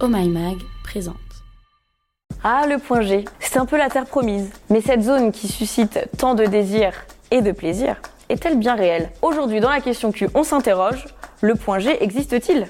Oh My Mag présente. Ah, le point G, c'est un peu la terre promise. Mais cette zone qui suscite tant de désir et de plaisir, est-elle bien réelle? Aujourd'hui, dans la question Q, on s'interroge, le point G existe-t-il?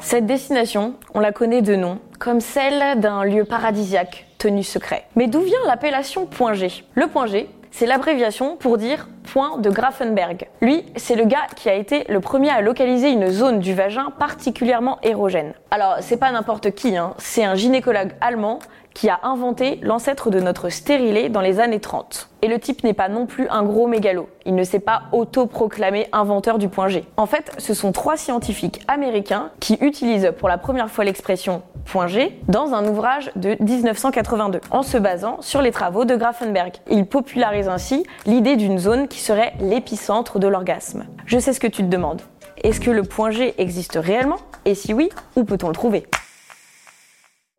Cette destination, on la connaît de nom, comme celle d'un lieu paradisiaque tenu secret. Mais d'où vient l'appellation point G? Le point G, c'est l'abréviation pour dire de Grafenberg. Lui, c'est le gars qui a été le premier à localiser une zone du vagin particulièrement érogène. Alors, c'est pas n'importe qui, hein. c'est un gynécologue allemand qui a inventé l'ancêtre de notre stérilet dans les années 30. Et le type n'est pas non plus un gros mégalo. Il ne s'est pas autoproclamé inventeur du point G. En fait, ce sont trois scientifiques américains qui utilisent pour la première fois l'expression point G dans un ouvrage de 1982, en se basant sur les travaux de Grafenberg. Ils popularisent ainsi l'idée d'une zone qui serait l'épicentre de l'orgasme. Je sais ce que tu te demandes. Est-ce que le point G existe réellement? Et si oui, où peut-on le trouver?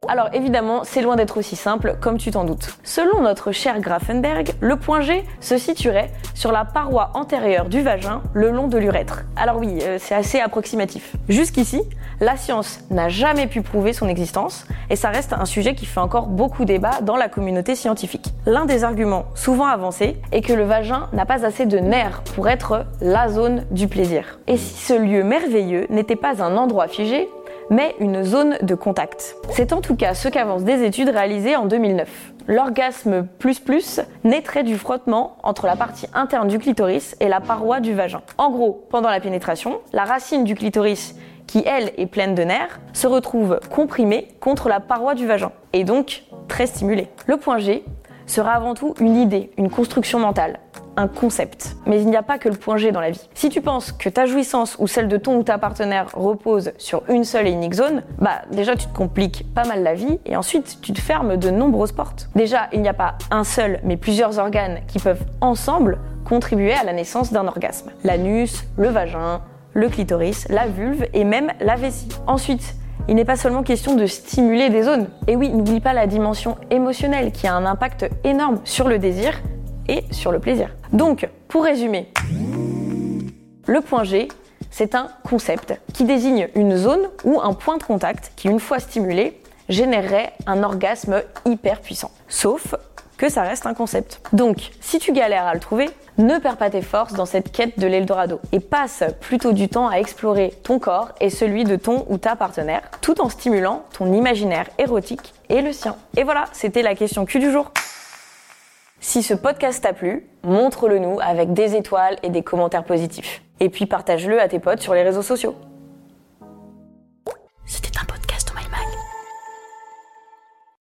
Alors évidemment, c'est loin d'être aussi simple comme tu t'en doutes. Selon notre cher Grafenberg, le point G se situerait sur la paroi antérieure du vagin le long de l'urètre. Alors oui, euh, c'est assez approximatif. Jusqu'ici, la science n'a jamais pu prouver son existence et ça reste un sujet qui fait encore beaucoup débat dans la communauté scientifique. L'un des arguments souvent avancés est que le vagin n'a pas assez de nerfs pour être la zone du plaisir. Et si ce lieu merveilleux n'était pas un endroit figé, mais une zone de contact. C'est en tout cas ce qu'avancent des études réalisées en 2009. L'orgasme plus plus naîtrait du frottement entre la partie interne du clitoris et la paroi du vagin. En gros, pendant la pénétration, la racine du clitoris qui elle est pleine de nerfs, se retrouve comprimée contre la paroi du vagin, et donc très stimulée. Le point G sera avant tout une idée, une construction mentale un concept. Mais il n'y a pas que le point G dans la vie. Si tu penses que ta jouissance ou celle de ton ou ta partenaire repose sur une seule et unique zone, bah déjà tu te compliques pas mal la vie et ensuite tu te fermes de nombreuses portes. Déjà, il n'y a pas un seul mais plusieurs organes qui peuvent ensemble contribuer à la naissance d'un orgasme. L'anus, le vagin, le clitoris, la vulve et même la vessie. Ensuite, il n'est pas seulement question de stimuler des zones. Et oui, n'oublie pas la dimension émotionnelle qui a un impact énorme sur le désir et sur le plaisir. Donc, pour résumer, le point G, c'est un concept qui désigne une zone ou un point de contact qui, une fois stimulé, générerait un orgasme hyper puissant. Sauf que ça reste un concept. Donc, si tu galères à le trouver, ne perds pas tes forces dans cette quête de l'Eldorado et passe plutôt du temps à explorer ton corps et celui de ton ou ta partenaire, tout en stimulant ton imaginaire érotique et le sien. Et voilà, c'était la question Q du jour. Si ce podcast t'a plu, montre-le nous avec des étoiles et des commentaires positifs. Et puis partage-le à tes potes sur les réseaux sociaux.